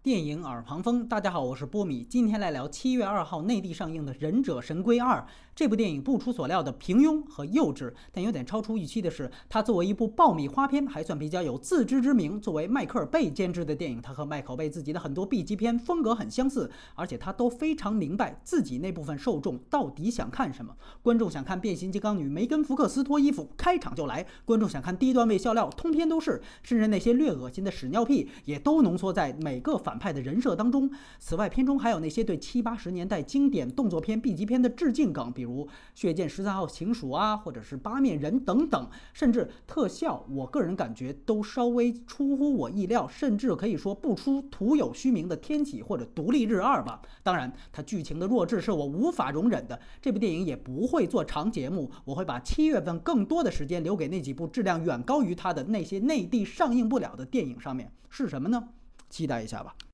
电影耳旁风，大家好，我是波米，今天来聊七月二号内地上映的《忍者神龟二》。这部电影不出所料的平庸和幼稚，但有点超出预期的是，它作为一部爆米花片，还算比较有自知之明。作为迈克尔贝监制的电影，它和迈克尔贝自己的很多 B 级片风格很相似，而且他都非常明白自己那部分受众到底想看什么。观众想看变形金刚女梅根·福克斯脱衣服，开场就来；观众想看低段位笑料，通篇都是；甚至那些略恶心的屎尿屁，也都浓缩在每个反派的人设当中。此外，片中还有那些对七八十年代经典动作片 B 级片的致敬梗，比如。《血溅十三号情署》啊，或者是八面人等等，甚至特效，我个人感觉都稍微出乎我意料，甚至可以说不出徒有虚名的《天启》或者《独立日二》吧。当然，它剧情的弱智是我无法容忍的。这部电影也不会做长节目，我会把七月份更多的时间留给那几部质量远高于它的那些内地上映不了的电影上面。是什么呢？期待一下吧。